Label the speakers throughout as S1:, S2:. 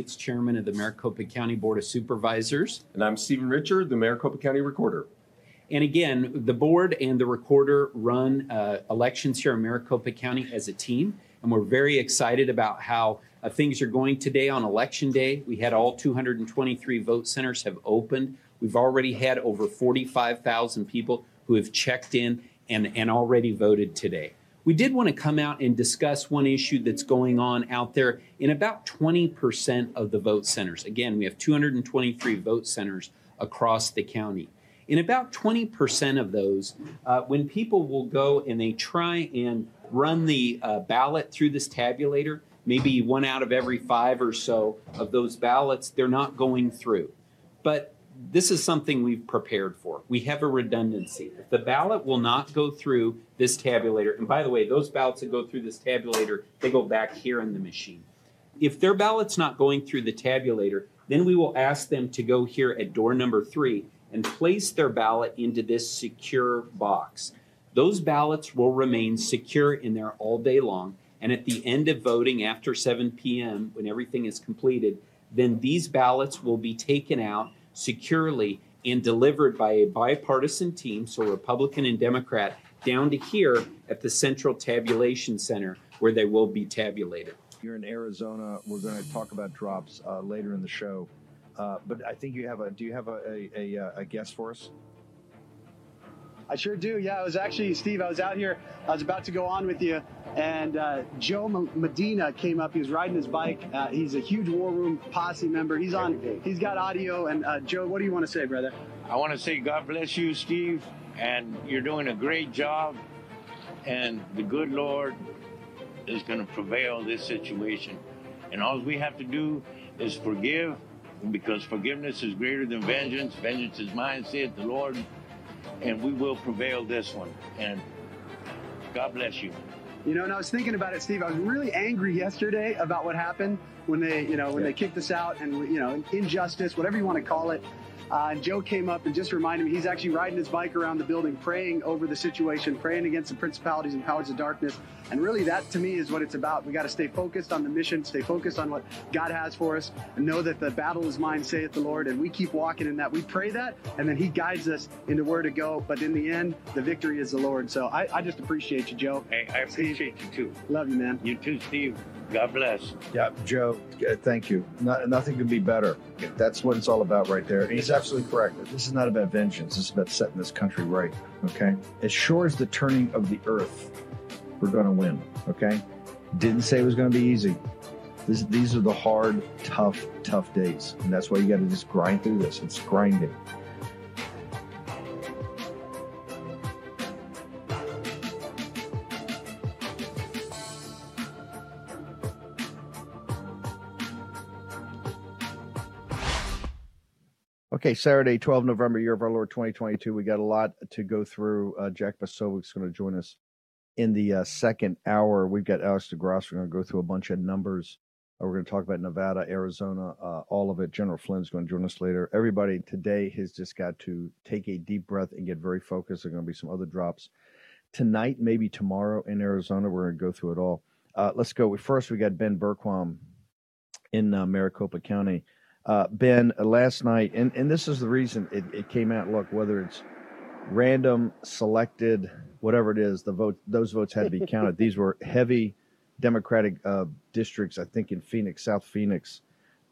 S1: It's Chairman of the Maricopa County Board of Supervisors.
S2: And I'm Stephen Richer, the Maricopa County Recorder.
S1: And again, the board and the recorder run uh, elections here in Maricopa County as a team. And we're very excited about how uh, things are going today on election day. We had all 223 vote centers have opened. We've already had over 45,000 people who have checked in and, and already voted today. We did want to come out and discuss one issue that's going on out there in about 20% of the vote centers. Again, we have 223 vote centers across the county. In about 20% of those, uh, when people will go and they try and run the uh, ballot through this tabulator, maybe one out of every five or so of those ballots, they're not going through. But this is something we've prepared for. We have a redundancy. If the ballot will not go through this tabulator, and by the way, those ballots that go through this tabulator, they go back here in the machine. If their ballot's not going through the tabulator, then we will ask them to go here at door number three and place their ballot into this secure box. Those ballots will remain secure in there all day long. And at the end of voting after 7 p.m., when everything is completed, then these ballots will be taken out securely and delivered by a bipartisan team, so Republican and Democrat, down to here at the Central Tabulation Center where they will be tabulated.
S3: You're in Arizona. We're going to talk about drops uh, later in the show. Uh, but I think you have a. Do you have a, a, a, uh, a guest for us?
S4: I sure do. Yeah, I was actually Steve. I was out here. I was about to go on with you, and uh, Joe Medina came up. He was riding his bike. Uh, he's a huge War Room posse member. He's on. He's got audio. And uh, Joe, what do you want to say, brother?
S5: I want to say God bless you, Steve, and you're doing a great job. And the good Lord is going to prevail this situation. And all we have to do is forgive, because forgiveness is greater than vengeance. Vengeance is mine, saith the Lord and we will prevail this one. And God bless you.
S4: You know, and I was thinking about it, Steve. I was really angry yesterday about what happened when they, you know, when yeah. they kicked us out and, you know, injustice, whatever you want to call it. Uh, and Joe came up and just reminded me he's actually riding his bike around the building, praying over the situation, praying against the principalities and powers of darkness. And really, that to me is what it's about. We got to stay focused on the mission, stay focused on what God has for us, and know that the battle is mine, saith the Lord. And we keep walking in that. We pray that, and then He guides us into where to go. But in the end, the victory is the Lord. So I, I just appreciate you, Joe.
S5: Hey, I appreciate
S4: Steve.
S5: you too.
S4: Love you, man.
S5: You too, Steve. God bless.
S3: Yeah, Joe, uh, thank you. No, nothing could be better. That's what it's all about right there. he's absolutely correct. This is not about vengeance. This is about setting this country right. Okay? As sure as the turning of the earth, we're going to win. Okay? Didn't say it was going to be easy. This, these are the hard, tough, tough days. And that's why you got to just grind through this. It's grinding. Okay, Saturday, 12 November, year of our Lord 2022. We got a lot to go through. Uh, Jack Posobiec's going to join us in the uh, second hour. We've got Alex DeGrasse. We're going to go through a bunch of numbers. Uh, we're going to talk about Nevada, Arizona, uh, all of it. General Flynn's going to join us later. Everybody today has just got to take a deep breath and get very focused. There are going to be some other drops tonight, maybe tomorrow in Arizona. We're going to go through it all. Uh, let's go. First, we got Ben Bergquam in uh, Maricopa County. Uh, ben, uh, last night, and, and this is the reason it, it came out. Look, whether it's random, selected, whatever it is, the vote those votes had to be counted. These were heavy Democratic uh, districts. I think in Phoenix, South Phoenix,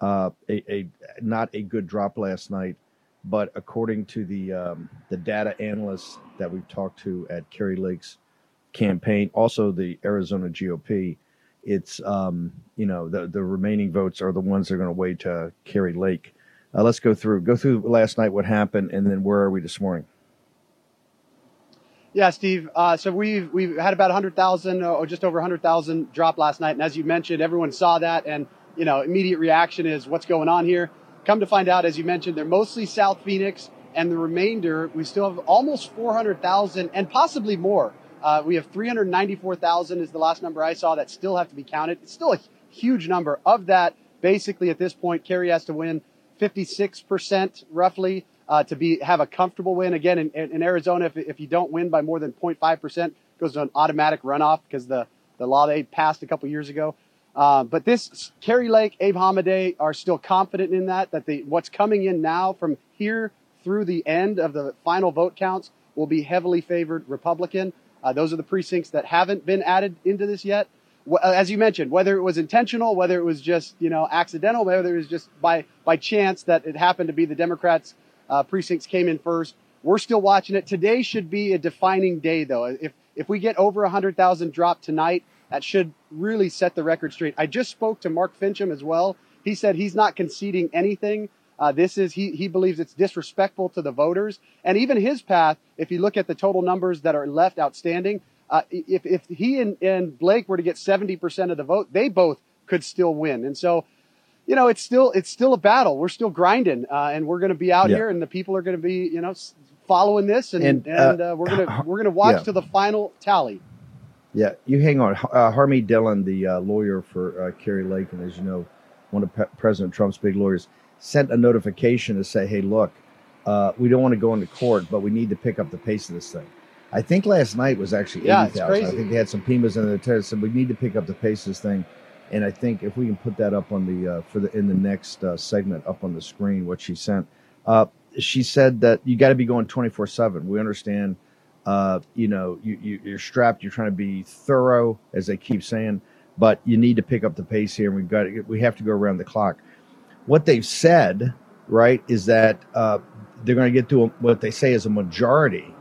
S3: uh, a, a, not a good drop last night. But according to the um, the data analysts that we've talked to at Kari Lake's campaign, also the Arizona GOP, it's um, you know the the remaining votes are the ones that are going to weigh to Kari Lake. Uh, let's go through go through last night what happened, and then where are we this morning?
S4: Yeah, Steve. Uh, so we've we've had about 100,000 or just over 100,000 drop last night, and as you mentioned, everyone saw that, and you know, immediate reaction is what's going on here. Come to find out, as you mentioned, they're mostly South Phoenix, and the remainder we still have almost 400,000 and possibly more uh, we have 394,000 is the last number I saw that still have to be counted. It's still a huge number. Of that, basically at this point, Kari has to win 56% roughly uh, to be have a comfortable win. Again, in, in Arizona, if, if you don't win by more than 0.5%, goes to an automatic runoff because the, the law they passed a couple years ago. Uh, but this Kari Lake, Abe Hamadeh are still confident in that. That the what's coming in now from here through the end of the final vote counts will be heavily favored Republican. Uh, those are the precincts that haven't been added into this yet. Uh, as you mentioned, whether it was intentional, whether it was just you know accidental, whether it was just by by chance that it happened to be the Democrats' uh, precincts came in first, we're still watching it. Today should be a defining day, though. If if we get over 100,000 drop tonight, that should really set the record straight. I just spoke to Mark Finchem as well. He said he's not conceding anything. Uh, this is he he believes it's disrespectful to the voters, and even his path. If you look at the total numbers that are left outstanding, uh, if, if he and, and Blake were to get 70% of the vote, they both could still win. And so, you know, it's still, it's still a battle. We're still grinding, uh, and we're going to be out yeah. here and the people are going to be, you know, following this and, and, and uh, uh we're going to, we're going to watch yeah. to the final tally.
S3: Yeah. You hang on. Uh, Harmeet Dillon, the uh, lawyer for Kari Lake, and as you know, one of President Trump's big lawyers, sent a notification to say, Hey, look, we don't want to go into court, but we need to pick up the pace of this thing. I think last night was actually
S4: yeah.
S3: I think they had some Pimas in the test. So we need to pick up the pace of this thing, and I think if we can put that up on the uh, for the in the next uh, segment up on the screen, what she sent. Uh, she said that you got to be going twenty four seven. We understand. Uh, you know, you, you you're strapped. You're trying to be thorough, as they keep saying, but you need to pick up the pace here. And we've got to, we have to go around the clock. What they've said, right, is that uh, they're going to get to a, what they say is a majority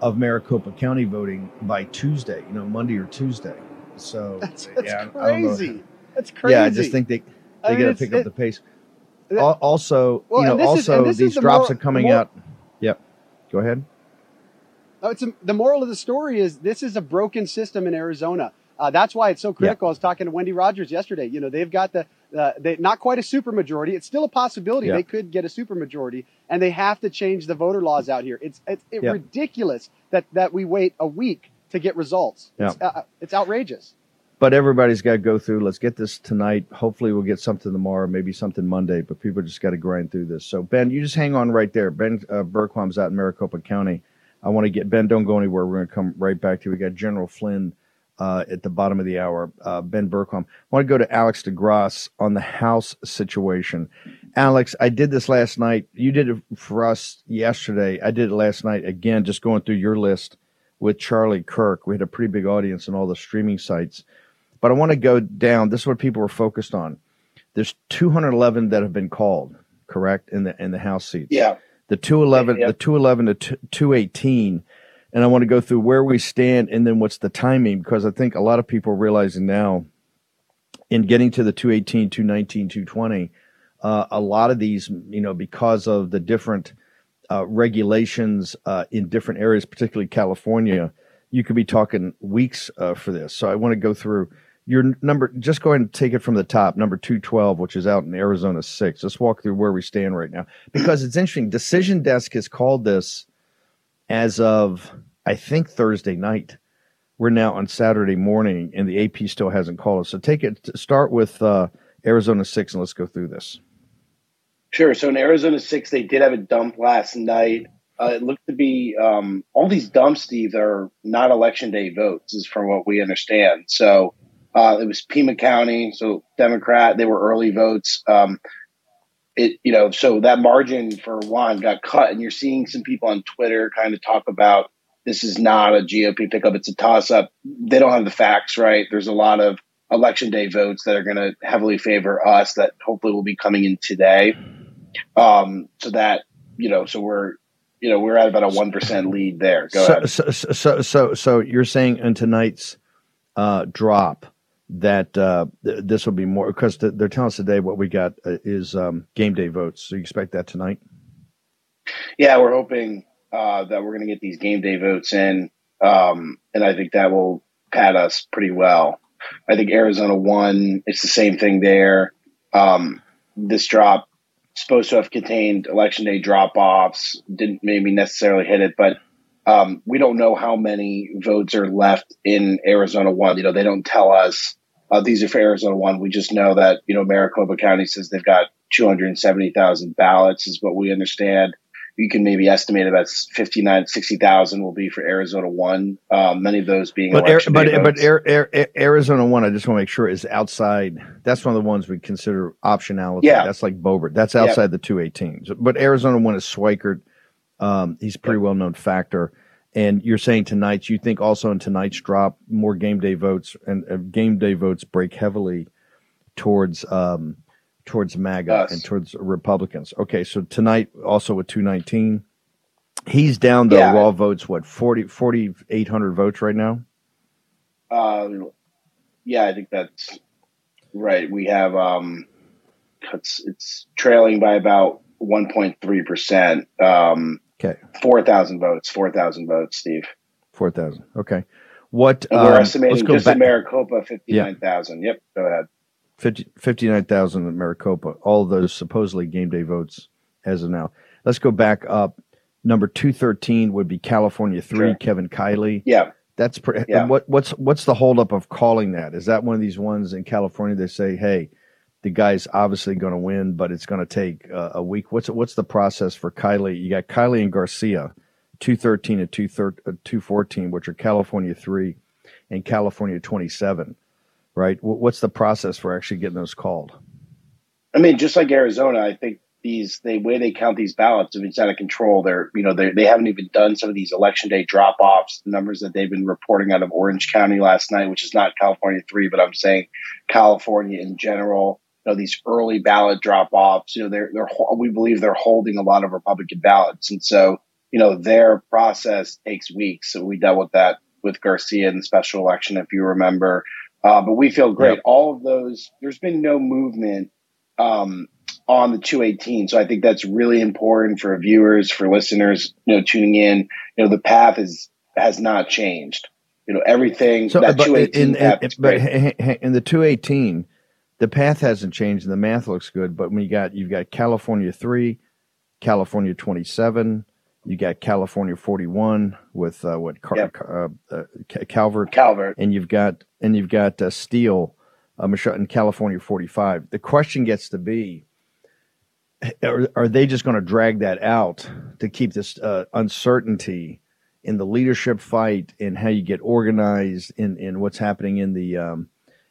S3: of Maricopa County voting by Tuesday, you know, Monday or Tuesday. So
S4: that's, that's yeah, crazy. That's crazy.
S3: Yeah, I just think they they got to pick up the pace. It, also, well, you know, also is, these the drops are coming out. Yep. Go ahead.
S4: Oh, it's a, the moral of the story is this is a broken system in Arizona. Uh, that's why it's so critical. Yeah. I was talking to Wendy Rogers yesterday. You know, they've got the, uh, they, not quite a supermajority. It's still a possibility yeah. they could get a supermajority, and they have to change the voter laws out here. It's it's it yeah. ridiculous that that we wait a week to get results. It's, uh, it's outrageous.
S3: But everybody's got to go through. Let's get this tonight. Hopefully, we'll get something tomorrow, maybe something Monday. But people just got to grind through this. So, Ben, you just hang on right there. Ben uh, Bergquam's out in Maricopa County. I want to get Ben. Don't go anywhere. We're going to come right back to you. We got General Flynn uh, at the bottom of the hour, uh, Ben Bergquam. I want to go to Alex DeGrasse on the House situation. Alex, I did this last night. You did it for us yesterday. I did it last night again, just going through your list with Charlie Kirk. We had a pretty big audience on all the streaming sites. But I want to go down. This is what people were focused on. There's 211 that have been called, correct, in the in the House seats.
S6: Yeah.
S3: The 211, yeah. the 211 to 218 and I want to go through where we stand and then what's the timing because I think a lot of people are realizing now in getting to the 218, 219, 220, uh, a lot of these, you know, because of the different uh, regulations uh, in different areas, particularly California, you could be talking weeks uh, for this. So I want to go through your number. Just go ahead and take it from the top, number 212, which is out in Arizona 6. Let's walk through where we stand right now because it's interesting. Decision Desk has called this as of I think Thursday night. We're now on Saturday morning, and the AP still hasn't called us. So take it. Start with uh, Arizona six, and let's go through this.
S6: Sure. So in Arizona six, they did have a dump last night. Uh, it looked to be um, all these dumps, Steve, are not election day votes, is from what we understand. So uh, it was Pima County, so Democrat. They were early votes. Um, it you know so that margin for Juan got cut, and you're seeing some people on Twitter kind of talk about this is not a GOP pickup; it's a toss up. They don't have the facts right. There's a lot of election day votes that are going to heavily favor us that hopefully will be coming in today. Um, so that you know, so we're you know we're at about a one percent lead there. Go
S3: so,
S6: ahead.
S3: So, so so so you're saying in tonight's uh, drop that uh, th- this will be more because th- they're telling us today what we got uh, is um, game day votes. So you expect that tonight?
S6: Yeah, we're hoping uh, that we're going to get these game day votes in, um, and I think that will pad us pretty well. I think Arizona won. It's the same thing there. Um, this drop supposed to have contained election day drop offs. Didn't maybe necessarily hit it, but um, we don't know how many votes are left in Arizona one. You know, they don't tell us uh, these are for Arizona one. We just know that you know Maricopa County says they've got 270,000 ballots, is what we understand. you can maybe estimate about 59, 60,000 will be for Arizona one. Um, many of those being
S3: But
S6: election
S3: but but Arizona one, I just want to make sure is outside. That's one of the ones we consider optionality.
S6: Yeah.
S3: that's like Boebert. That's
S6: Yeah.
S3: outside the two eighteen. But Arizona one is Schweikert. Um, he's a pretty well known factor. And you're saying tonight's. You think also in tonight's drop more game day votes and uh, game day votes break heavily towards um, towards MAGA
S6: Us.
S3: and towards Republicans. Okay, so tonight also with two nineteen. He's down the
S6: Yeah.
S3: raw votes. What 40 4,800 votes right now?
S6: Uh, yeah, I think that's right. We have um, it's it's trailing by about one point three percent. Um,
S3: Okay.
S6: four thousand votes. Four thousand votes, Steve.
S3: Four thousand. Okay. What
S6: And
S3: um,
S6: we're
S3: let's
S6: estimating
S3: go
S6: just
S3: back.
S6: in Maricopa fifty nine thousand. Yep. Go ahead.
S3: 50 59,000 in Maricopa. All those supposedly game day votes as of now. Let's go back up. Number two thirteen would be California three.
S6: Sure.
S3: Kevin Kiley.
S6: Yeah.
S3: That's pretty.
S6: Yeah.
S3: What what's what's the holdup of calling that? Is that one of these ones in California? They say, hey, the guy's obviously going to win, but it's going to take uh, a week. What's what's the process for Kiley? You got Kiley and Garcia, two thirteen and two uh, two fourteen, which are California three and California twenty seven. Right. Wh- What's the process for actually getting those called?
S6: I mean, just like Arizona, I think these the way they count these ballots, if it's out of control, they're you know they they haven't even done some of these election day drop offs. The numbers that they've been reporting out of Orange County last night, which is not California three, but I'm saying California in general. You know these early ballot drop offs. You know they're they're we believe they're holding a lot of Republican ballots, and so you know their process takes weeks. So we dealt with that with Garcia in the special election, if you remember. Uh, but we feel great.
S3: Yep.
S6: All of those. There's been no movement um, on the 218. So I think that's really important for viewers, for listeners, you know, tuning in. You know, the path is has not changed. You know, everything
S3: So,
S6: that
S3: but
S6: 218
S3: in, in, in,
S6: is
S3: but
S6: great.
S3: ha- ha- in the two eighteen, the path hasn't changed and the math looks good. But when you got you've got California three, California twenty seven, you got California forty one with uh, what Car-
S6: Yep.
S3: Uh, uh, Calvert,
S6: Calvert.
S3: and you've got and you've got uh, Steele, uh, Michelle in California forty five. The question gets to be. Are, are they just going to drag that out to keep this uh, uncertainty in the leadership fight and how you get organized in, in what's happening in the um,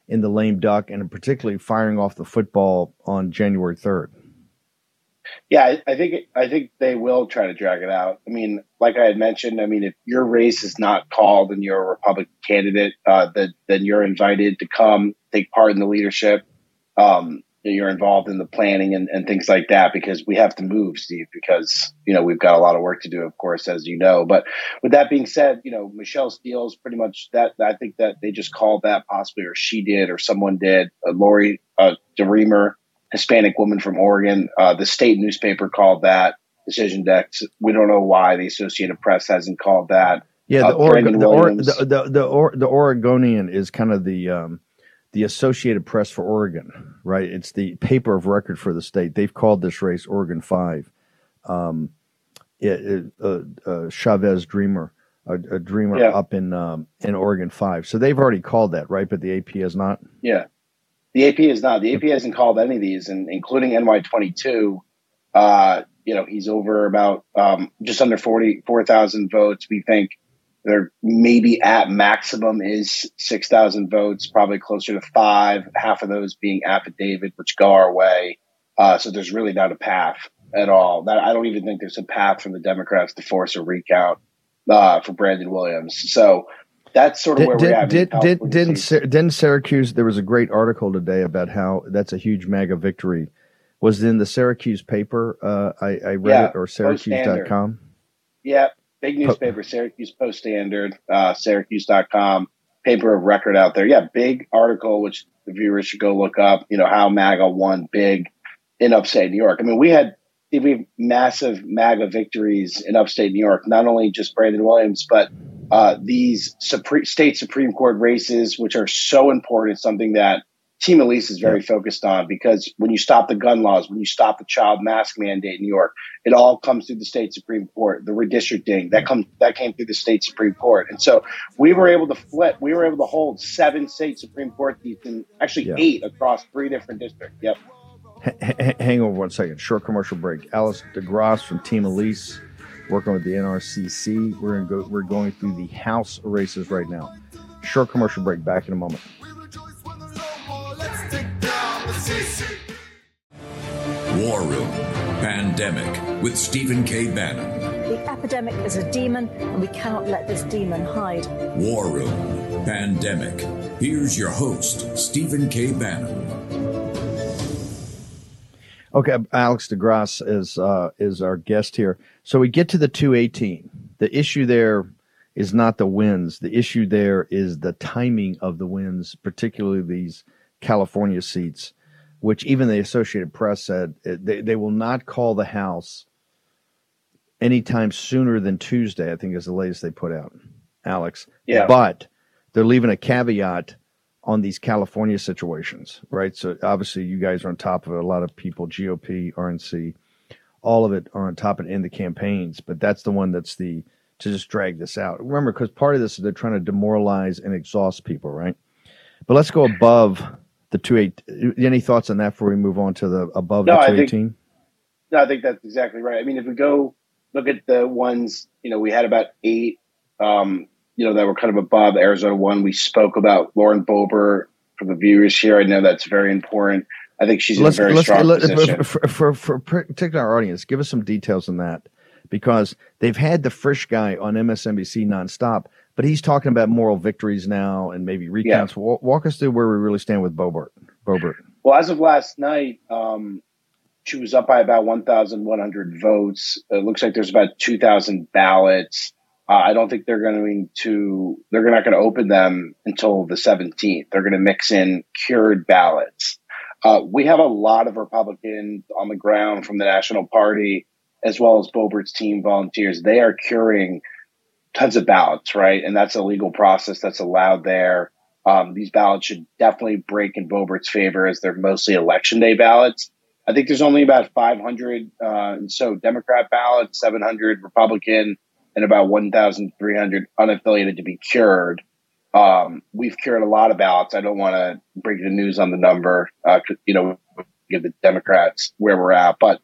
S3: in the lame duck and particularly firing off the football on January third.
S6: Yeah, I, think I think they will try to drag it out. I mean, like I had mentioned, I mean, if your race is not called and you're a Republican candidate, uh, then then you're invited to come take part in the leadership. Um, you're involved in the planning and, and things like that because we have to move, Steve, because you know we've got a lot of work to do, of course, as you know. But with that being said, you know Michelle Steele's pretty much that. I think that they just called that possibly, or she did, or someone did. Uh, Lori uh, DeRemer, Hispanic woman from Oregon, uh, the state newspaper called that Decision Desk. We don't know why the Associated Press hasn't called that.
S3: Yeah, the
S6: Uh,
S3: Oregon, the, or, the the the, or, the Oregonian is kind of the um, the Associated Press for Oregon, right? It's the paper of record for the state. They've called this race Oregon Five. Um, it, it, uh, uh, Chavez-DeRemer, a, a dreamer
S6: Yeah.
S3: up in um, in Oregon Five. So they've already called that, right? But the AP has not.
S6: Yeah. The AP is not. The AP hasn't called any of these, and including NY22. Uh, you know, he's over about um, just under 44,000 votes. We think they're maybe at maximum is 6,000 votes, probably closer to five, half of those being affidavit, which go our way. Uh, so there's really not a path at all. That I don't even think there's a path for the Democrats to force a recount uh, for Brandon Williams. So that's sort of where
S3: did,
S6: we're at.
S3: Did, did, didn't. Sy- didn't Syracuse? There was a great article today about how that's a huge MAGA victory. Was in the Syracuse paper? Uh, I, I read
S6: Yeah,
S3: it or. Syracuse.com.
S6: Yeah, big newspaper, Syracuse Post Standard, uh, Syracuse.com, paper of record out there. Yeah, big article, which the viewers should go look up. You know how MAGA won big in upstate New York. I mean, we had we have massive MAGA victories in upstate New York. Not only just Brandon Williams, but uh, these Supre- state Supreme Court races, which are so important. Something that Team Elise is very focused on because when you stop the gun laws, when you stop the child mask mandate in New York, it all comes through the state Supreme Court. The redistricting that comes that came through the state Supreme Court, and so we were able to flip. We were able to hold seven state Supreme Court seats and actually
S3: Yeah.
S6: eight across three different districts. Yep.
S3: H- hang over one second. Short commercial break. Alex DeGrasse from Team Elise, working with the NRCC. We're gonna go. We're going through the House races right now. Short commercial break. Back in a moment.
S7: War Room Pandemic with Stephen K. Bannon.
S8: The epidemic is a demon, and we cannot let this demon hide.
S7: War Room Pandemic. Here's your host, Stephen K. Bannon.
S3: Okay, Alex DeGrasse is uh, is our guest here. So we get to the 218. The issue there is not the wins. The issue there is the timing of the wins, particularly these California seats, which even the Associated Press said they, they will not call the House anytime sooner than Tuesday. I think is the latest they put out. Alex,
S6: Yeah.
S3: but they're leaving a caveat on these California situations, right? So obviously, you guys are on top of it. A lot of people, GOP, RNC, all of it are on top of it in the campaigns. But that's the one that's the to just drag this out. Remember, because part of this is they're trying to demoralize and exhaust people, right? But let's go above the two eight. Any thoughts on that before we move on to the above
S6: No,
S3: the two eighteen?
S6: No, I think that's exactly right. I mean, if we go look at the ones, you know, we had about eight, um, you know, that were kind of above Arizona one. We spoke about Lauren Boebert for the viewers here. I know that's very important. I think she's in a very strong
S3: let-
S6: position.
S3: for, for, for particular our audience, give us some details on that because they've had the Frisch guy on MSNBC nonstop, but he's talking about moral victories now and maybe recounts. Wa- Walk us through where we really stand with Boebert. Boebert.
S6: Well, as of last night, um, she was up by about 1,100 votes. It looks like there's about 2,000 ballots. Uh, I don't think they're going to, they're not going to open them until the 17th. They're going to mix in cured ballots. Uh, we have a lot of Republicans on the ground from the National Party, as well as Boebert's team volunteers. They are curing tons of ballots, right? And that's a legal process that's allowed there. Um, these ballots should definitely break in Boebert's favor as they're mostly election day ballots. I think there's only about 500 uh, and so Democrat ballots, 700 Republican, and about 1,300 unaffiliated to be cured. Um, we've cured a lot of ballots. I don't want to break the news on the number, uh, you know, give the Democrats where we're at, but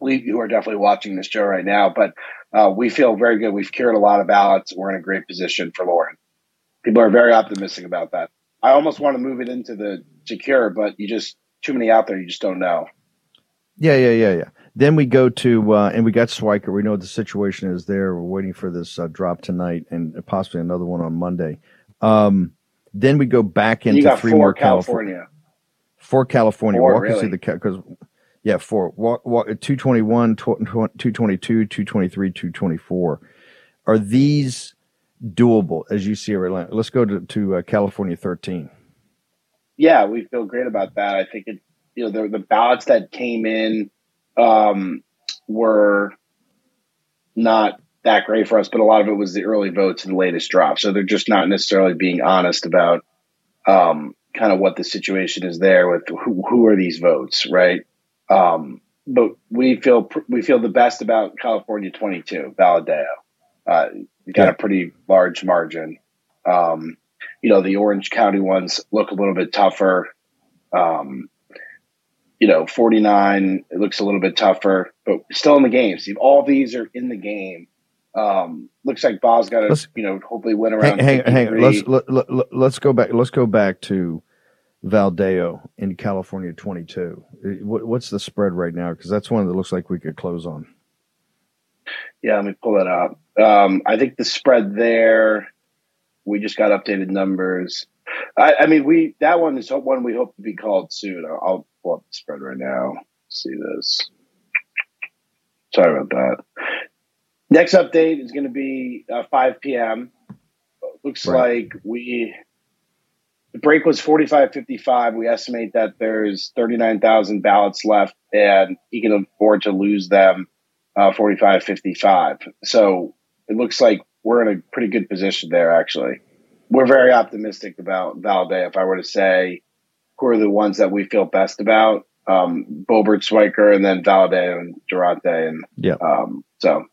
S6: we who are definitely watching this show right now. But uh, we feel very good. We've cured a lot of ballots. We're in a great position for Lauren. People are very optimistic about that. I almost want to move it into the secure, but you just too many out there. You just don't know.
S3: Yeah, yeah, yeah, yeah. Then we go to uh, and we got Schweikert. We know what the situation is there. We're waiting for this uh, drop tonight and possibly another one on Monday. Um, then we go back into three more
S6: California.
S3: California. Four California.
S6: Four,
S3: walk us through
S6: really?
S3: the because yeah, walk, 221, 222, 223, 224. Are these doable as you see it? Let's go to, to uh, California 13.
S6: Yeah, we feel great about that. I think it, you know, the, the ballots that came in um, were not that great for us, but a lot of it was the early votes and the latest drop. So they're just not necessarily being honest about um, kind of what the situation is there with who, who are these votes, right? Um, but we feel we feel the best about California 22, Valadao. Uh, got
S3: Yeah.
S6: a pretty large margin. Um, you know, the Orange County ones look a little bit tougher. Um, you know, 49, it looks a little bit tougher, but still in the game. Steve, all these are in the game. Um, looks like Bob's got to,
S3: Let's-
S6: you know, hopefully win around.
S3: hang, hang
S6: 53.
S3: let's let, let, let- let's go back. Let's go back to Valadao in California 22. Uh, what's the spread right now? Because that's one that looks like we could close on.
S6: Yeah, let me pull that up. Um, I think the spread there, we just got updated numbers. I, I mean, we that one is one we hope to be called soon. I'll, I'll pull up the spread right now. See this. Sorry about that. Next update is going to be uh, 5 p.m. Looks
S3: Right.
S6: like we the break was 45.55. We estimate that there's 39,000 ballots left, and he can afford to lose them uh, 45.55. So it looks like we're in a pretty good position there, actually. We're very optimistic about Valadao. If I were to say who are the ones that we feel best about, um, Boebert, Schweikert, and then Valadao and Duarte. And
S3: Yeah.
S6: um, so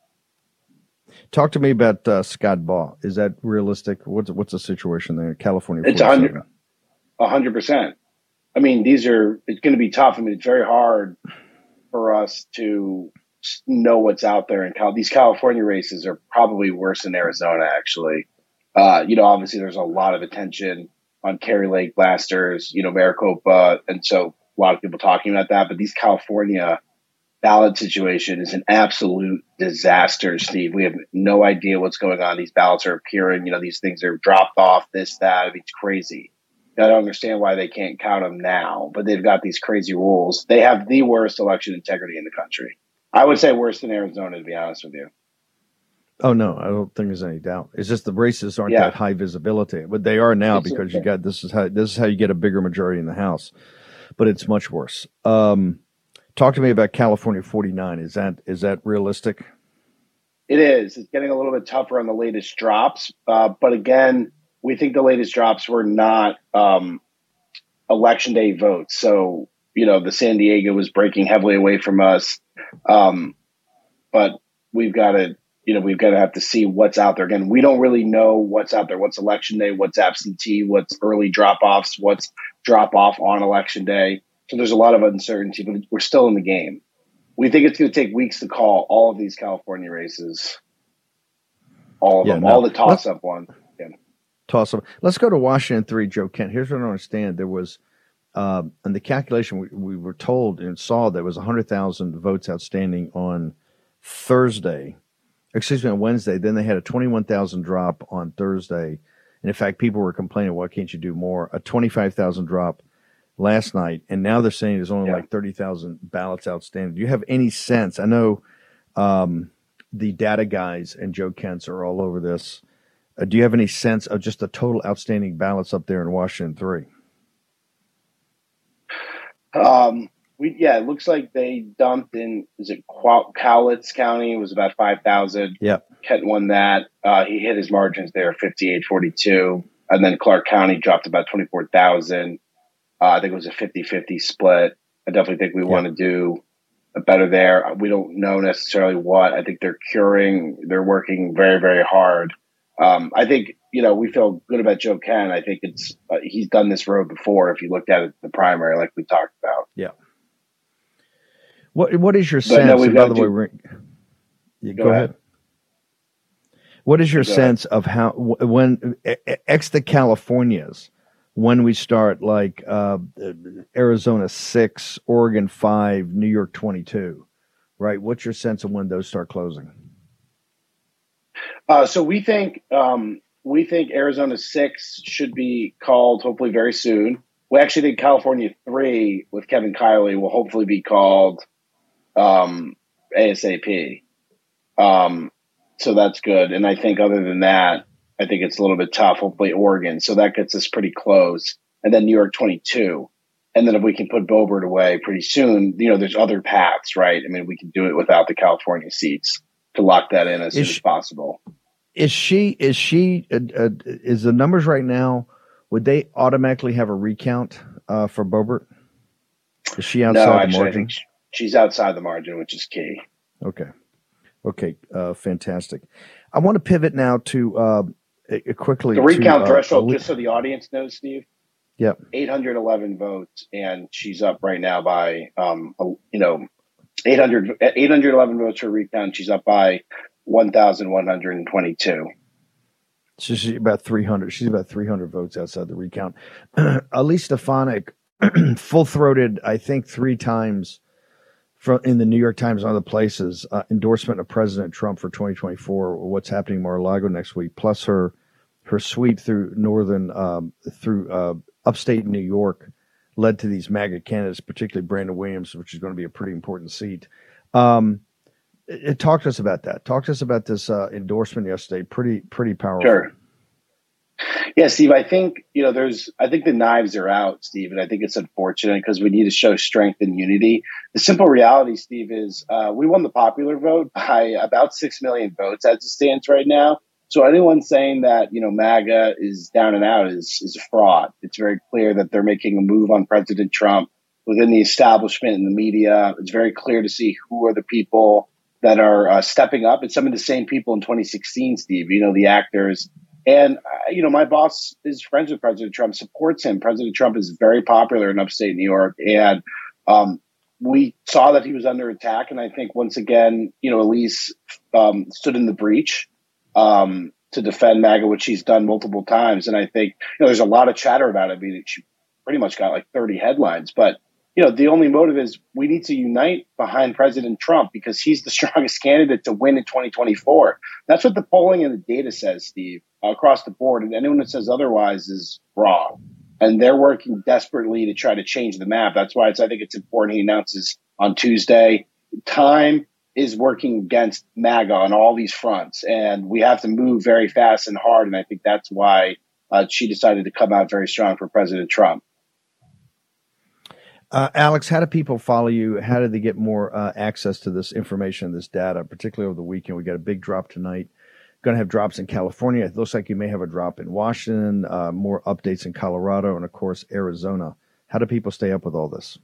S3: Talk to me about uh, Scott Baugh. Is that realistic? What's what's the situation there? California.
S6: It's
S3: 47.
S6: 100. 100%. I mean, these are, it's going to be tough. I mean, it's very hard for us to know what's out there in Cal. These California races are probably worse than Arizona, actually. Uh, you know, obviously there's a lot of attention on Kari Lake blasters, you know, Maricopa. And so a lot of people talking about that, but these California ballot situation is an absolute disaster, Steve. We have no idea what's going on. These ballots are appearing, you know, these things are dropped off, this, that. I mean, it's crazy. I don't understand why they can't count them now, but they've got these crazy rules. They have the worst election integrity in the country. I would say worse than Arizona, to be honest with you.
S3: Oh no, I don't think there's any doubt. It's just the races aren't
S6: Yeah.
S3: that high visibility, but they are now
S6: It's
S3: because you got this is how this is how you get a bigger majority in the House, but it's much worse. Um, talk to me about California 49. Is that is that realistic?
S6: It is. It's getting a little bit tougher on the latest drops. Uh, but again, we think the latest drops were not um, election day votes. So, you know, the San Diego was breaking heavily away from us. Um, but we've got to, you know, we've got to have to see what's out there. Again, we don't really know what's out there. What's election day? What's absentee? What's early drop offs? What's drop off on election day? So there's a lot of uncertainty, but we're still in the game. We think it's going to take weeks to call all of these California races. All of
S3: Yeah,
S6: them,
S3: no.
S6: all the toss up ones.
S3: Toss up. Let's go to Washington three. Joe Kent. Here's what I don't understand. There was um, in the calculation we, we were told and saw there was 100,000 votes outstanding on Thursday. Excuse me, on Wednesday. Then they had a 21,000 drop on Thursday. And in fact, people were complaining, why can't you do more? A 25,000 drop last night. And now they're saying there's only
S6: Yeah.
S3: like 30,000 ballots outstanding. Do you have any sense? I know um, the data guys and Joe Kent's are all over this. Uh, do you have any sense of just the total outstanding ballots up there in Washington 3?
S6: Um, we yeah, it looks like they dumped in. Is it Cow- Cowlitz County? It was about five thousand.
S3: Yep.
S6: Kent won that. Uh, he hit his margins there, 58-42. and then Clark County dropped about twenty four thousand. Uh, I think it was a 50-50 split. I definitely think we
S3: Yeah.
S6: want to do better there. We don't know necessarily what. I think they're curing. They're working very very hard. Um, I think you know we feel good about Joe Kent. I think it's uh, he's done this road before. If you looked at it, the primary, like we talked about. Yeah.
S3: What What is your
S6: But no,
S3: sense?
S6: we've
S3: by the way, go,
S6: Go
S3: ahead.
S6: ahead.
S3: What is your
S6: Go ahead.
S3: sense of how when ex the Californias when we start like uh, Arizona six, Oregon five, New York twenty two, right? What's your sense of when those start closing?
S6: Uh, so we think um, we think Arizona six should be called hopefully very soon. We actually think California three with Kevin Kiley will hopefully be called um, ASAP. Um, so that's good. And I think other than that, I think it's a little bit tough. Hopefully Oregon. So that gets us pretty close. And then New York twenty two. And then if we can put Boebert away pretty soon, you know, there's other paths, right? I mean, we can do it without the California seats to lock that in as soon as possible.
S3: Is she is she uh, uh, is the numbers right now? Would they automatically have a recount uh, for Boebert? Is she outside
S6: no,
S3: the
S6: actually, I
S3: margin?
S6: she's outside the margin, which is key.
S3: Okay. Okay. Uh, fantastic. I want to pivot now to uh, uh, quickly
S6: The recount
S3: to,
S6: threshold, just so the audience knows, Steve.
S3: Yep.
S6: 811 votes, and she's up right now by, um, you know, 800, 811 votes for recount. She's up by 1,122.
S3: So she's about 300. She's about 300 votes outside the recount. Ali Stefanik, full throated, I think, three times from in the New York Times and other places, uh, endorsement of President Trump for 2024. What's happening in Mar-a-Lago next week, plus her her sweep through northern um, through uh, upstate New York led to these MAGA candidates, particularly Brandon Williams, which is going to be a pretty important seat. Um, it, talk to us about that. Talk to us about this uh, endorsement yesterday. Pretty pretty powerful.
S6: Sure. Yeah, Steve, I think, you know, there's, I think the knives are out, Steve, and I think it's unfortunate because we need to show strength and unity. The simple reality, Steve, is uh, we won the popular vote by about 6 million votes as it stands right now. So anyone saying that, you know, MAGA is down and out is, is a fraud. It's very clear that they're making a move on President Trump within the establishment and the media. It's very clear to see who are the people that are uh, stepping up. It's some of the same people in 2016, Steve, you know, the actors And uh, you know, my boss is friends with President Trump, supports him. President Trump is very popular in upstate New York, and um, we saw that he was under attack. And I think once again, you know, Elise um, stood in the breach um, to defend MAGA, which she's done multiple times. And I think you know, there's a lot of chatter about it. I mean, she pretty much got like 30 headlines, but you know, the only motive is we need to unite behind President Trump because he's the strongest candidate to win in 2024. That's what the polling and the data says, Steve, across the board. And anyone that says otherwise is wrong. And they're working desperately to try to change the map. That's why I think it's important he announces on Tuesday. Time is working against MAGA on all these fronts, and we have to move very fast and hard. And I think that's why uh, she decided to come out very strong for President Trump.
S3: Uh, Alex, how do people follow you? How do they get more uh, access to this information, this data, particularly over the weekend? We got a big drop tonight. Going to have drops in California. It looks like you may have a drop in Washington, uh, more updates in Colorado, and of course, Arizona. How do people stay up with all this?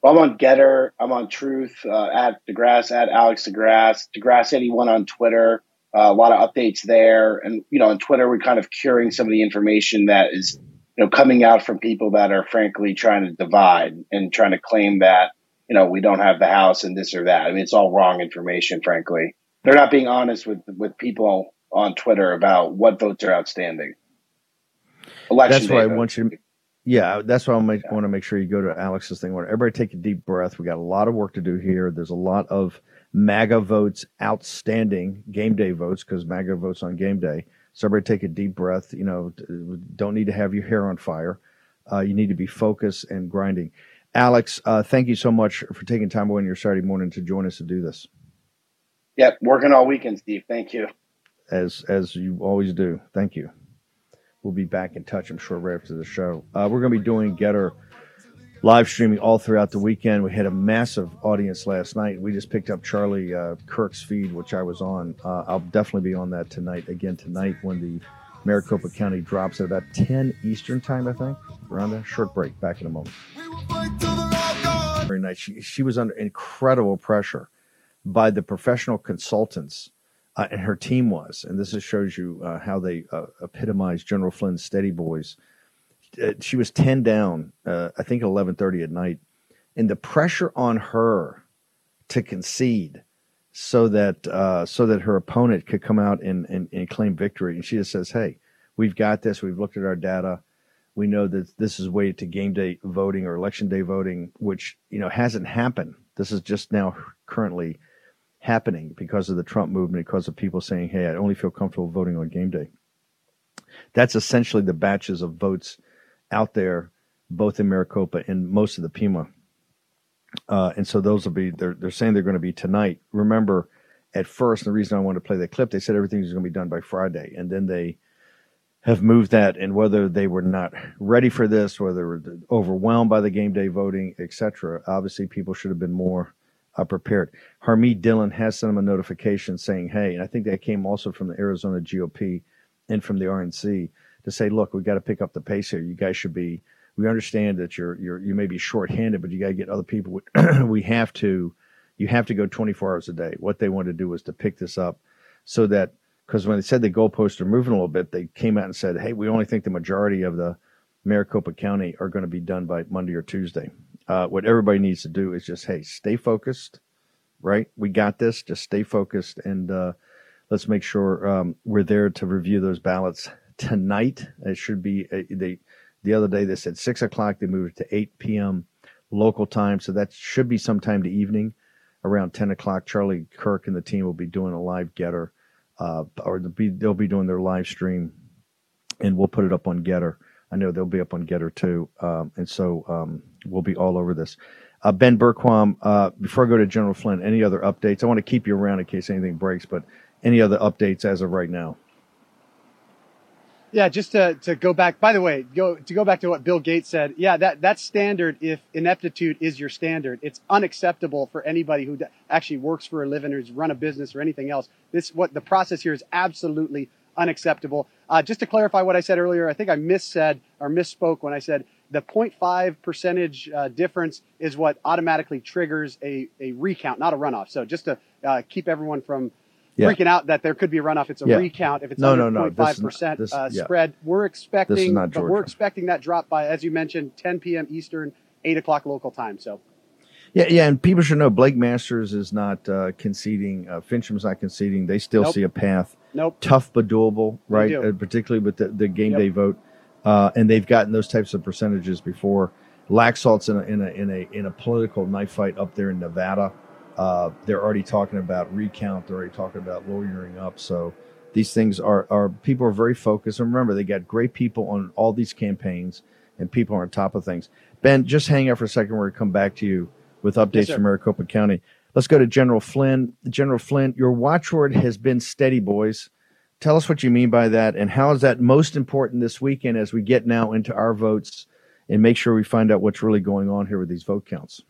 S6: Well, I'm on Gettr. I'm on Truth uh, at DeGrasse, at Alex DeGrasse, DeGrasse81 on Twitter. Uh, a lot of updates there. And, you know, on Twitter, we're kind of curing some of the information that is you know, coming out from people that are frankly trying to divide and trying to claim that, you know, we don't have the house and this or that. I mean, it's all wrong information, frankly. They're not being honest with, with people on Twitter about what votes are outstanding.
S3: Election that's why I want you to, yeah, that's why I yeah. want to make sure you go to Alex's thing. Everybody take a deep breath. We got a lot of work to do here. There's a lot of MAGA votes outstanding, game day votes, because MAGA votes on game day so everybody take a deep breath. You know, don't need to have your hair on fire. Uh, you need to be focused and grinding. Alex, uh, thank you so much for taking time away on your Saturday morning to join us to do this.
S6: Yep, working all weekend, Steve. Thank you.
S3: As as you always do. Thank you. We'll be back in touch, I'm sure, right after the show. Uh, we're going to be doing Gettr live streaming all throughout the weekend. We had a massive audience last night. We just picked up Charlie uh, Kirk's feed, which I was on. Uh, I'll definitely be on that tonight. Again tonight when the Maricopa County drops at about 10 Eastern time, I think. Around a short break. Back in a moment. Very nice. She, she was under incredible pressure by the professional consultants. Uh, and her team was, and this just shows you uh, how they uh, epitomize General Flynn's steady boys she was 10 down, uh, I think 11:30 at night, and the pressure on her to concede so that uh, so that her opponent could come out and, and, and claim victory. And she just says, "Hey, we've got this. We've looked at our data. We know that this is way to game day voting or election day voting, which you know hasn't happened. This is just now currently happening because of the Trump movement, because of people saying, "Hey, I only feel comfortable voting on game day." That's essentially the batches of votes out there, both in Maricopa and most of the Pima. Uh, and so those will be they're they're saying they're going to be tonight. Remember, at first, the reason I wanted to play that clip, they said everything was going to be done by Friday, and then they have moved that. And whether they were not ready for this, whether they were overwhelmed by the game day voting, etc., obviously people should have been more uh, prepared. Harmeet Dillon has sent them a notification saying, "Hey," and I think that came also from the Arizona GOP and from the RNC to say, look, we got to pick up the pace here. You guys should be. We understand that you're you're you may be shorthanded, but you got to get other people. we have to. You have to go 24 hours a day. What they wanted to do was to pick this up, so that because when they said the goalposts are moving a little bit, they came out and said, hey, we only think the majority of the Maricopa County are going to be done by Monday or Tuesday. Uh, what everybody needs to do is just, hey, stay focused, right? We got this. Just stay focused and uh, let's make sure um, we're there to review those ballots tonight. It should be uh, they. The other day they said six o'clock. They moved it to eight p.m. local time, so that should be sometime to evening, around ten o'clock. Charlie Kirk and the team will be doing a live Gettr, uh, or they'll be, they'll be doing their live stream, and we'll put it up on Gettr. I know they'll be up on Gettr too, um, and so um, we'll be all over this. Uh, ben Bergquam, uh, before I go to General Flynn, any other updates? I want to keep you around in case anything breaks, but any other updates as of right now?
S4: Yeah, just to, to go back. By the way, go to go back to what Bill Gates said. Yeah, that that's standard. If ineptitude is your standard, it's unacceptable for anybody who actually works for a living or has run a business or anything else. This what the process here is absolutely unacceptable. Uh, just to clarify what I said earlier, I think I missaid or misspoke when I said the 0.5 percentage uh, difference is what automatically triggers a, a recount, not a runoff. So just to uh, keep everyone from
S3: Yeah.
S4: freaking out that there could be a runoff. It's a
S3: Yeah.
S4: recount if it's
S3: No,
S4: under
S3: no, no.
S4: 0.5
S3: This is not-
S4: percent
S3: this-
S4: uh,
S3: yeah.
S4: spread. We're expecting, we're expecting that drop by, as you mentioned, 10 p.m. Eastern, 8 o'clock local time. So
S3: Yeah, yeah, and people should know Blake Masters is not uh, conceding. Uh, Fincham's not conceding. They still
S4: Nope.
S3: see a path.
S4: nope.
S3: Tough but doable, right?
S4: do.
S3: Uh, particularly with the, the game
S4: Yep.
S3: day vote, uh, and they've gotten those types of percentages before. Laxalt's in a in a in a in a political knife fight up there in Nevada. Uh, they're already talking about recount. They're already talking about lawyering up. So these things are are people are very focused. And remember, they got great people on all these campaigns, and people are on top of things. Ben, just hang out for a second. We're gonna come back to you with updates
S4: sir.
S3: from Maricopa County. Let's go to General Flynn. General Flynn, your watchword has been steady, boys. Tell us what you mean by that, and how is that most important this weekend as we get now into our votes and make sure we find out what's really going on here with these vote counts.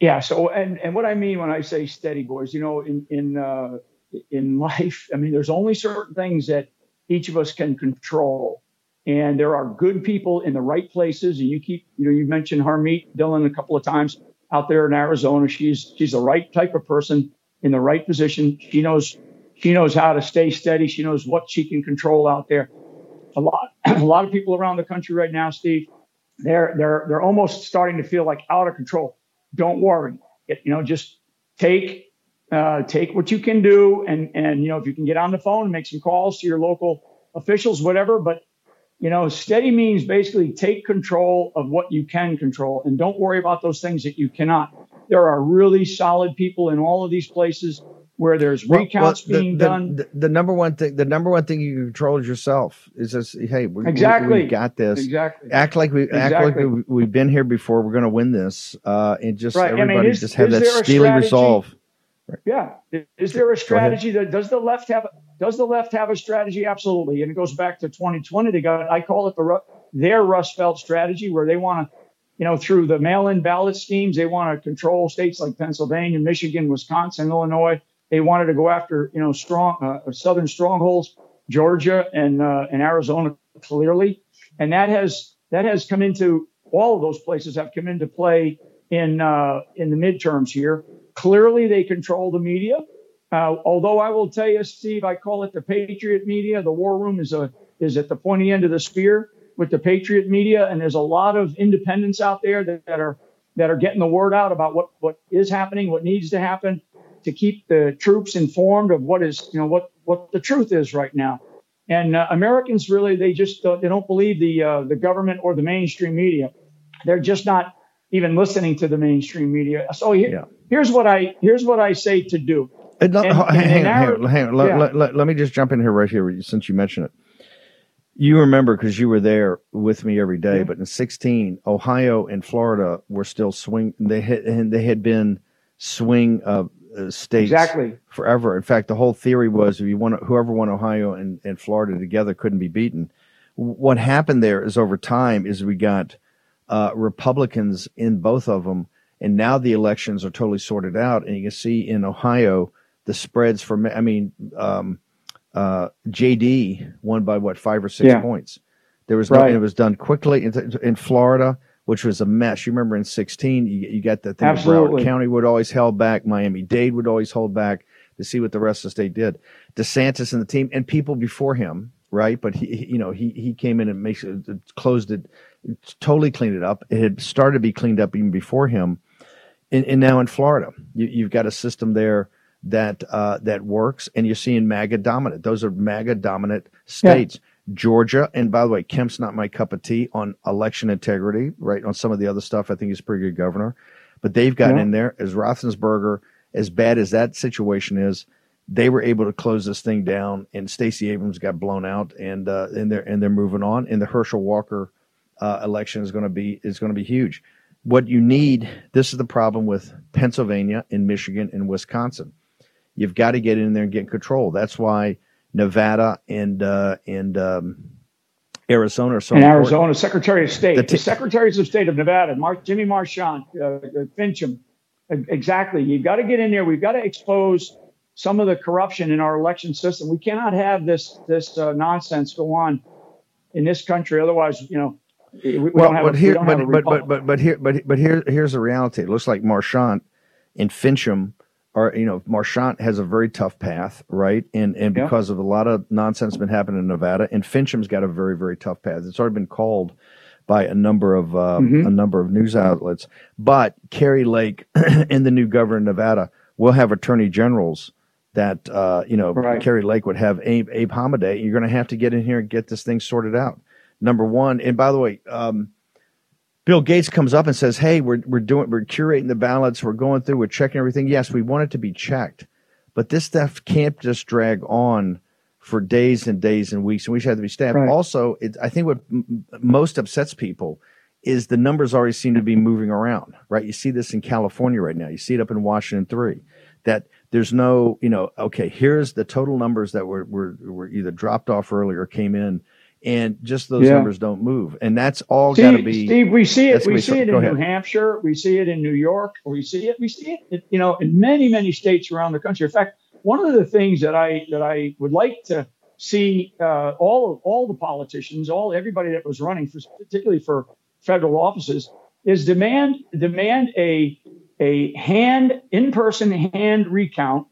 S9: Yeah. So, and and what I mean when I say steady, boys, you know, in in uh, in life, I mean, there's only certain things that each of us can control, and there are good people in the right places. And you keep, you know, you mentioned Harmeet Dillon a couple of times out there in Arizona. She's she's the right type of person in the right position. She knows she knows how to stay steady. She knows what she can control out there. A lot a lot of people around the country right now, Steve, they're they're they're almost starting to feel like out of control. Don't worry. You know, just take uh, take what you can do, and and you know, if you can get on the phone and make some calls to your local officials, whatever. But you know, steady means basically take control of what you can control, and don't worry about those things that you cannot. There are really solid people in all of these places where there's
S3: Well,
S9: recounts
S3: well, the-
S9: being
S3: the,
S9: done.
S3: The, the number one thing, the number one thing you control is yourself. Is this? hey, we, we-
S9: Exactly.
S3: we, got this.
S9: exactly.
S3: Act like we act like
S9: Exactly.
S3: we, we've been here before. We're going to win this, uh, and just
S9: Right. I mean,
S3: everybody
S9: is-
S3: just have that steely resolve.
S9: Yeah. Is there a strategy that does the left have? Does the left have a strategy? Absolutely. And it goes back to 2020. They got. I call it the their Rust Belt strategy, where they want to, you know, through the mail-in ballot schemes, they want to control states like Pennsylvania, Michigan, Wisconsin, Illinois. They wanted to go after, you know, strong uh, southern strongholds, Georgia and uh, and Arizona clearly, and that has that has come into all of those places have come into play in uh, in the midterms here. Clearly, they control the media. Uh, although I will tell you, Steve, I call it the Patriot media. The war room is a is at the pointy end of the spear with the Patriot media, and there's a lot of independents out there that, that are that are getting the word out about what what is happening, what needs to happen, to keep the troops informed of what is you know what what the truth is right now. And uh, Americans really they just uh, they don't believe the uh, the government or the mainstream media. They're just not even listening to the mainstream media. So here,
S3: Yeah.
S9: here's what I here's what I say to do.
S3: And
S9: And-
S3: hang,
S9: and
S3: hang
S9: in
S3: on, hang on. Let,
S9: yeah.
S3: let, let, let me just jump in here right here since you mentioned it. You remember because you were there with me every day,
S9: Yeah.
S3: but in 16, Ohio and Florida were still swing. They had and they had been swing uh, states
S9: Exactly.
S3: forever. In fact, the whole theory was if you want whoever won Ohio and, and Florida together couldn't be beaten. What happened there is over time is we got uh, Republicans in both of them, and now the elections are totally sorted out. And you can see in Ohio the spreads for. I mean, um, uh, JD won by what five or six
S9: Yeah.
S3: points. There was no.
S9: Right.
S3: It was done quickly in, in Florida, which was a mess. You remember in sixteen, you, you got that thing.
S9: Absolutely.
S3: County would always held back. Miami Dade would always hold back to see what the rest of the state did. DeSantis and the team and people before him, right? But he, he- you know, he he came in and makes it, closed it, totally cleaned it up. It had started to be cleaned up even before him, and, and now in Florida, you, you've got a system there that uh, that works, and you're seeing MAGA dominant. Those are MAGA dominant states. Georgia, and by the way, Kemp's not my cup of tea on election integrity, right? On some of the other stuff, I think he's a pretty good governor, but they've gotten
S9: Yeah.
S3: in there as Raffensperger, as bad as that situation is. They were able to close this thing down, and Stacey Abrams got blown out, and uh, and they're and they're moving on. And the Herschel Walker uh, election is going to be is going to be huge. What you need, this is the problem with Pennsylvania and Michigan and Wisconsin. You've got to get in there and get control. That's why Nevada and uh, and um, Arizona so
S9: in
S3: important.
S9: Arizona, Secretary of State,
S3: The
S9: the, Secretaries of State of Nevada, Mark, Jimmy Marchant, uh, uh, Finchem, exactly. You've got to get in there. We've got to expose some of the corruption in our election system. We cannot have this this uh, nonsense go on in this country. Otherwise, you know, we, we
S3: well,
S9: don't have
S3: but
S9: a,
S3: here,
S9: we don't have
S3: but, but, but but but here, but but here, here's the reality. It looks like Marchant and Finchem are you know Marchant has a very tough path, right? And and
S9: Yeah.
S3: because of a lot of nonsense has been happening in Nevada, and Finchem's got a very very tough path. It's already been called by a number of uh,
S9: Mhm.
S3: a number of news outlets. But Kari Lake and the new governor of Nevada will have attorney generals that uh, you know
S9: Right.
S3: Kari Lake would have Abe, Abe Hamadeh. You're going to have to get in here and get this thing sorted out. Number one, and by the way. Um, Bill Gates comes up and says, "Hey, we're we're doing we're curating the ballots, we're going through, we're checking everything. Yes, we want it to be checked, but this stuff can't just drag on for days and days and weeks, and we should have to be staffed.
S9: Right.
S3: Also, it, I think what m- most upsets people is the numbers already seem to be moving around. Right? You see this in California right now. You see it up in Washington three. That there's no, you know, okay, here's the total numbers that were were, were either dropped off early or came in." And just those
S9: Yeah.
S3: numbers don't move, and that's all got to be.
S9: Steve, we see it. We see
S3: so-
S9: it in New
S3: ahead.
S9: Hampshire. We see it in New York. We see it. We see it. You know, in many, many states around the country. In fact, one of the things that I that I would like to see uh, all of all the politicians, all everybody that was running, for, particularly for federal offices, is demand demand a a hand in person hand recount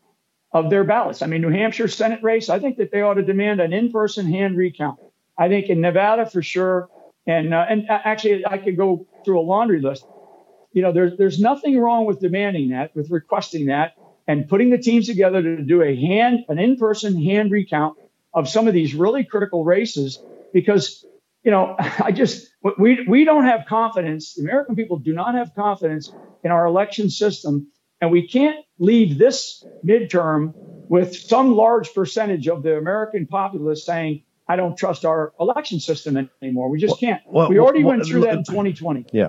S9: of their ballots. I mean, New Hampshire Senate race. I think that they ought to demand an in person hand recount. I think in Nevada for sure, and uh, and uh, actually I could go through a laundry list. You know, there's there's nothing wrong with demanding that, with requesting that, and putting the teams together to do a hand an in-person hand recount of some of these really critical races because you know I just we we don't have confidence. The American people do not have confidence in our election system, and we can't leave this midterm with some large percentage of the American populace saying, I don't trust our election system anymore. We just can't.
S3: well,
S9: we already
S3: well,
S9: went through that in 2020.
S3: Yeah.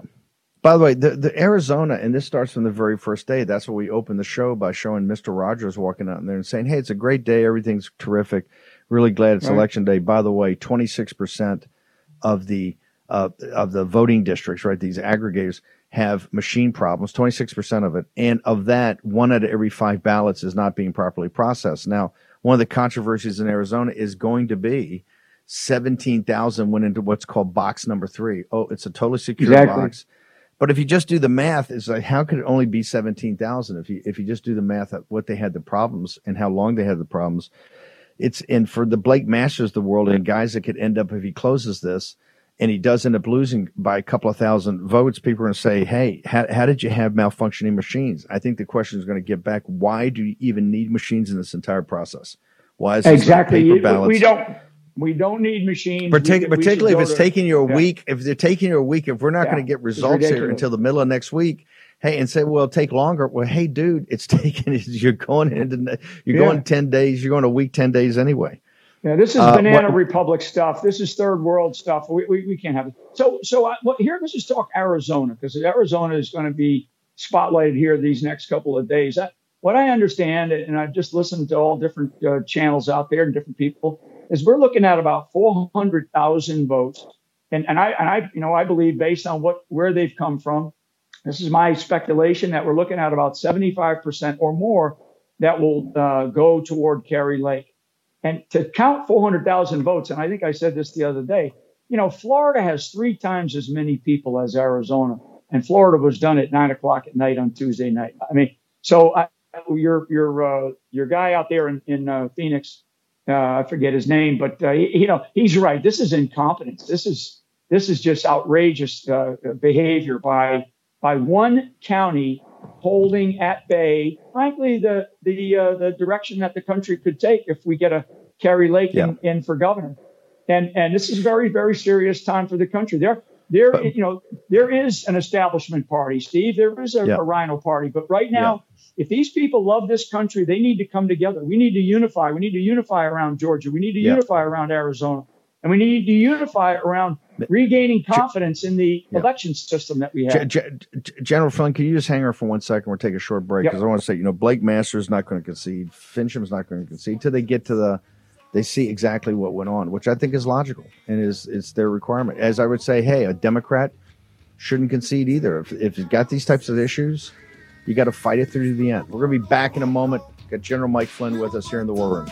S3: By the way, the, the Arizona, and this starts from the very first day. That's what we opened the show by showing Mr. Rogers walking out in there and saying, "Hey, it's a great day. Everything's terrific. Really glad it's
S9: Right.
S3: election day." By the way, twenty six percent of the uh, of the voting districts, right? These aggregators have machine problems. Twenty six percent of it, and of that, one out of every five ballots is not being properly processed. Now, one of the controversies in Arizona is going to be 17,000 went into what's called box number three. Oh, it's a totally secure
S9: Exactly.
S3: box. But if you just do the math, it's like how could it only be seventeen thousand? If you if you just do the math at what they had the problems and how long they had the problems, it's and for the Blake Masters of the world and guys that could end up if he closes this and he does end up losing by a couple of thousand votes, people are going to say, "Hey, how, how did you have malfunctioning machines?" I think the question is going to get back: Why do you even need machines in this entire process? Why is this
S9: Exactly.
S3: paper
S9: We-
S3: ballots?
S9: We don't. We don't need machines.
S3: Partic-
S9: we
S3: particularly if it's
S9: to-
S3: taking you a
S9: Yeah.
S3: week, if they're taking you a week, if we're not
S9: Yeah,
S3: going to get results here until the middle of next week, hey, and say, well, take longer. Well, hey, dude, it's taking, you're going into, you're
S9: Yeah.
S3: going 10 days, you're going a week, 10 days anyway.
S9: Yeah, this is
S3: Uh,
S9: banana
S3: what-
S9: republic stuff. This is third world stuff. We, we, we can't have it. So so I, well, here let's just talk Arizona because Arizona is going to be spotlighted here these next couple of days. That, what I understand, and I've just listened to all different uh, channels out there and different people, is we're looking at about 400,000 votes. And, and I and I you know I believe based on what where they've come from, this is my speculation that we're looking at about 75% or more that will uh, go toward Kari Lake. And to count 400,000 votes, and I think I said this the other day, you know, Florida has three times as many people as Arizona, and Florida was done at nine o'clock at night on Tuesday night. I mean, so I, your your uh, your guy out there in in uh, Phoenix, uh, I forget his name, but uh, you know he's right. This is incompetence. This is this is just outrageous uh, behavior by by one county holding at bay, frankly, the the uh, the direction that the country could take if we get a Kari Lake in, in for governor. And and this is very very serious time for the country. There there
S3: But-
S9: you know there is an establishment party, Steve. There is a,
S3: Yeah.
S9: a RINO party, but right now. If these people love this country, they need to come together. We need to unify. We need to unify around Georgia. We need to
S3: Yeah.
S9: unify around Arizona. And we need to unify around regaining confidence in the election system that we have.
S3: Ge- Ge- General Flynn, can you just hang her for one second? We'll take a short break
S9: Yep.
S3: because I want to say, you know, Blake Masters not going to concede. Finchem's not going to concede till they get to the, they see exactly what went on, which I think is logical and is it's their requirement. As I would say, hey, a Democrat shouldn't concede either. If, if you've got these types of issues, you got to fight it through to the end. We're going to be back in a moment. Got General Mike Flynn with us here in the War Room.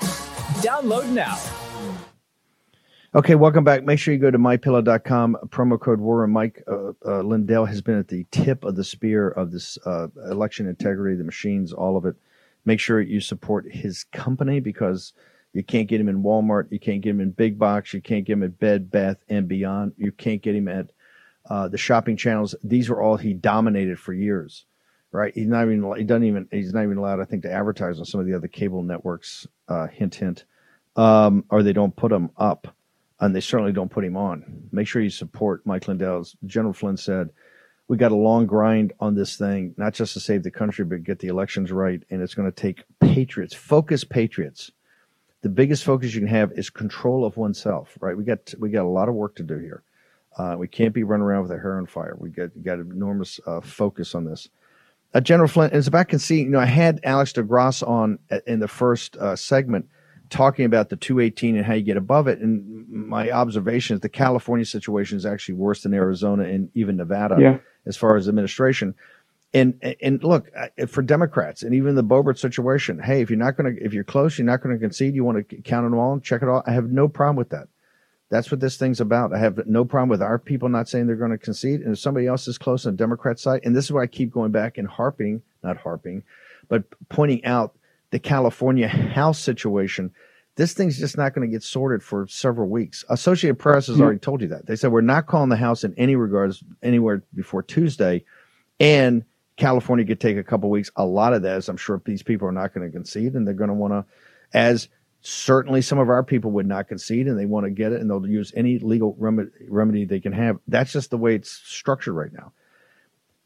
S10: Download now.
S3: Okay, welcome back. Make sure you go to mypillow.com, promo code War Mike uh, uh, Lindell has been at the tip of the spear of this uh, election integrity, the machines, all of it. Make sure you support his company because you can't get him in Walmart, you can't get him in Big Box, you can't get him at Bed Bath and Beyond, you can't get him at uh, the shopping channels. These were all he dominated for years, right? He's not even he doesn't even he's not even allowed, I think, to advertise on some of the other cable networks. Uh, hint, hint, um, or they don't put them up and they certainly don't put him on. Make sure you support Mike Lindell. As General Flynn said, we got a long grind on this thing, not just to save the country, but get the elections right. And it's going to take patriots, focus patriots. The biggest focus you can have is control of oneself, right? We got we got a lot of work to do here. Uh, we can't be running around with our hair on fire. We got got enormous uh, focus on this. Uh, General Flynn, as I can see, you know, I had Alex DeGrasse on in the first uh, segment talking about the 218 and how you get above it. And my observation is the California situation is actually worse than Arizona and even Nevada
S9: yeah.
S3: as far as administration. And and look for Democrats and even the Boebert situation. Hey, if you're not going to, if you're close, you're not going to concede. You want to count them all and check it all. I have no problem with that. That's what this thing's about. I have no problem with our people not saying they're going to concede. And if somebody else is close on the Democrat side, and this is why I keep going back and harping, not harping, but pointing out the California House situation, this thing's just not going to get sorted for several weeks. Associated Press has already told you that. They said we're not calling the House in any regards anywhere before Tuesday, and California could take a couple weeks. A lot of that is, I'm sure, these people are not going to concede, and they're going to want to, as certainly some of our people would not concede, and they want to get it, and they'll use any legal remedy, remedy they can have. That's just the way it's structured right now.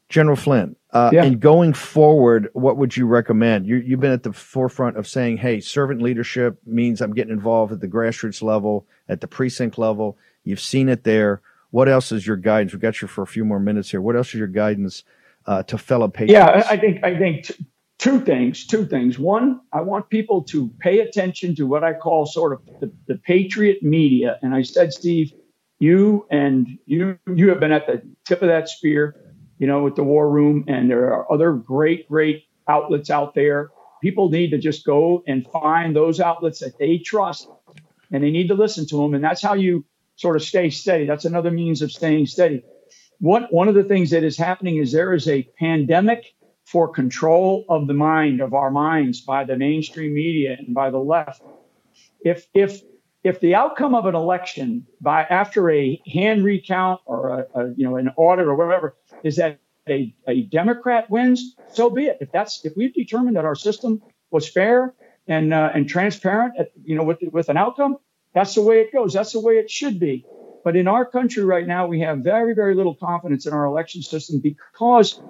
S3: General Flynn, uh, yeah. and going forward, what would you recommend? You, you've been at the forefront of saying, hey, servant leadership means I'm getting involved at the grassroots level, at the precinct level. You've seen it there. What else is your guidance? We've got you for a few more minutes here. What else is your guidance uh, to fellow patriots?
S9: Yeah, I think I think t- two things. Two things. One, I want people to pay attention to what I call sort of the, the patriot media. And I said, Steve, you and you you have been at the tip of that spear you know, with the War Room, and there are other great, great outlets out there. People need to just go and find those outlets that they trust, and they need to listen to them. And that's how you sort of stay steady. That's another means of staying steady. One one of the things that is happening is there is a pandemic for control of the mind of our minds by the mainstream media and by the left. If if if the outcome of an election by after a hand recount or a, a you know an audit or whatever is that a, a Democrat wins, so be it. If that's if we've determined that our system was fair and uh, and transparent, at, you know, with with an outcome, that's the way it goes. That's the way it should be. But in our country right now, we have very very little confidence in our election system because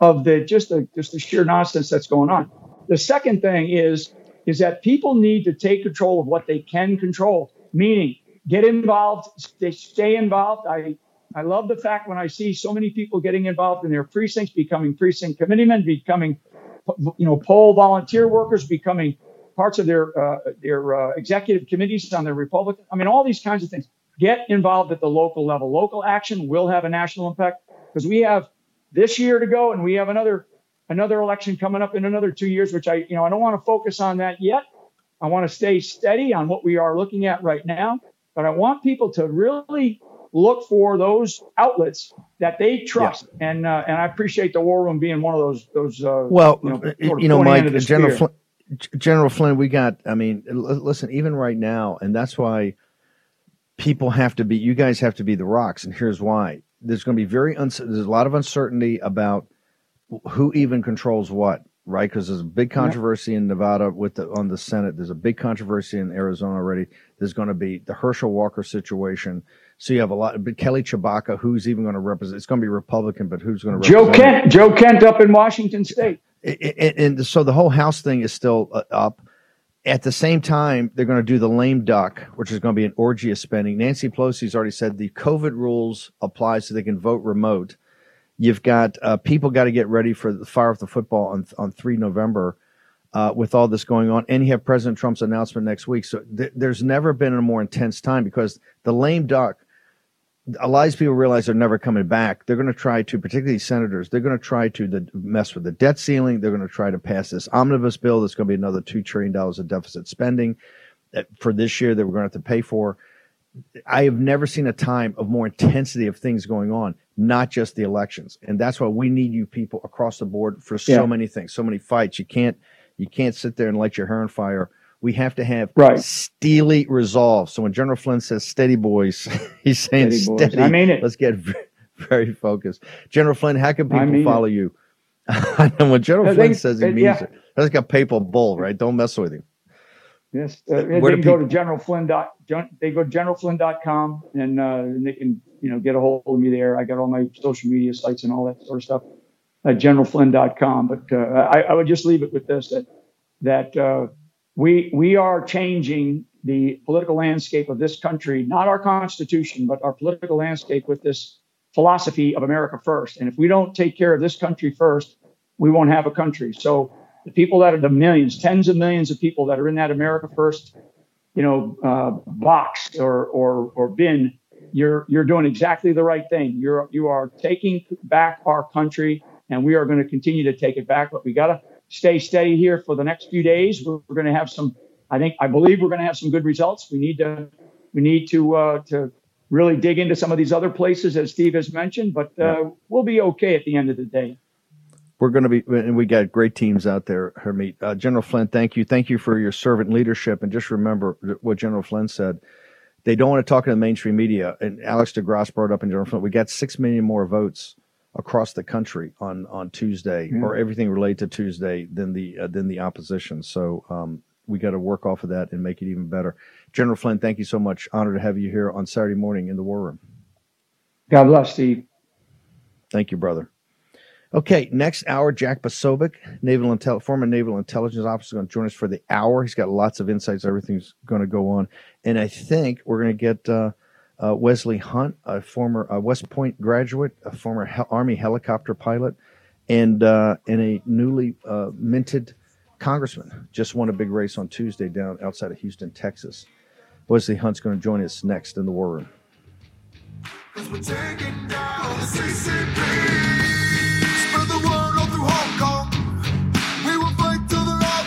S9: of the just the just the sheer nonsense that's going on. The second thing is is that people need to take control of what they can control, meaning get involved, stay, stay involved. I I love the fact when I see so many people getting involved in their precincts, becoming precinct committeemen, becoming, you know, poll volunteer workers, becoming parts of their uh, their uh, executive committees on the Republican. I mean, all these kinds of things. Get involved at the local level. Local action will have a national impact because we have this year to go, and we have another another election coming up in another two years. Which I, you know, I don't want to focus on that yet. I want to stay steady on what we are looking at right now, but I want people to really look for those outlets that they trust. Yeah. And uh, and I appreciate the War Room being one of those those. Uh,
S3: well, you know, you know Mike, General Flynn, General Flynn, we got. I mean, listen, even right now, and that's why people have to be. You guys have to be the rocks, and here's why. There's going to be very. There's a lot of uncertainty about who even controls what right? Because there's a big controversy yeah. in Nevada with the on the Senate. There's a big controversy in Arizona already. There's going to be the Herschel Walker situation. So you have a lot. But Kelly Tshibaka, who's even going to represent? It's going to be Republican, but who's going to
S9: Joe Kent? Joe Kent up in Washington State.
S3: And, and so the whole House thing is still uh, up. At the same time, they're going to do the lame duck, which is going to be an orgy of spending. Nancy Pelosi's already said the COVID rules apply so they can vote remote You've got uh, people got to get ready for the fire off the football on on three November. Uh, with all this going on, and you have President Trump's announcement next week. So th- there's never been a more intense time because the lame duck a lot of these people realize they're never coming back. They're going to try to, particularly senators, they're going to try to the, mess with the debt ceiling. They're going to try to pass this omnibus bill that's going to be another $2 trillion of deficit spending uh, for this year that we're going to have to pay for. I have never seen a time of more intensity of things going on, not just the elections. And that's why we need you people across the board for so
S9: Yeah.
S3: many things, so many fights. You can't, you can't sit there and light your hair on fire. We have to have
S9: Right.
S3: steely resolve. So when General Flynn says steady boys, he's saying
S9: Steady
S3: steady.
S9: boys. I mean it.
S3: Let's get very focused. General Flynn, how can
S9: I
S3: people
S9: mean
S3: follow you? and when General Flynn says he means
S9: yeah.
S3: it, that's like a papal bull, right? Don't mess with him.
S9: Yes, uh, they can
S3: do
S9: go to generalflynn dot. gen- They go to generalflynn.com and, uh, and they can you know get a hold of me there. I got all my social media sites and all that sort of stuff at generalflynn.com. But uh, I, I would just leave it with this that that uh, we we are changing the political landscape of this country, not our constitution, but our political landscape with this philosophy of America first. And if we don't take care of this country first, we won't have a country. So the people that are the millions, tens of millions of people that are in that America first, you know, uh, box or or or bin, you're you're doing exactly the right thing. You're you are taking back our country, and we are going to continue to take it back. But we got to stay steady here for the next few days. We're, we're going to have some. I think I believe we're going to have some good results. We need to we need to uh, to really dig into some of these other places as Steve has mentioned, but uh, we'll be okay at the end of the day.
S3: We're going to be, and we got great teams out there, Harmeet. Uh, General Flynn, thank you. Thank you for your servant leadership. And just remember what General Flynn said. They don't want to talk to the mainstream media. And Alex DeGrasse brought up in General Flynn, we got 6 million more votes across the country on, on Tuesday
S9: Yeah.
S3: or everything related to Tuesday than the, uh, than the opposition. So, um, we got to work off of that and make it even better. General Flynn, thank you so much. Honored to have you here on Saturday morning in the War Room.
S9: God bless, Steve.
S3: Thank you, brother. Okay, next hour, Jack Posobiec, Naval Intel- former Naval Intelligence Officer, going to join us for the hour. He's got lots of insights. Everything's going to go on, and I think we're going to get uh, uh, Wesley Hunt, a former West Point graduate, a former hel- Army helicopter pilot, and uh, and a newly uh, minted congressman. Just won a big race on Tuesday down outside of Houston, Texas. Wesley Hunt's going to join us next in the War Room.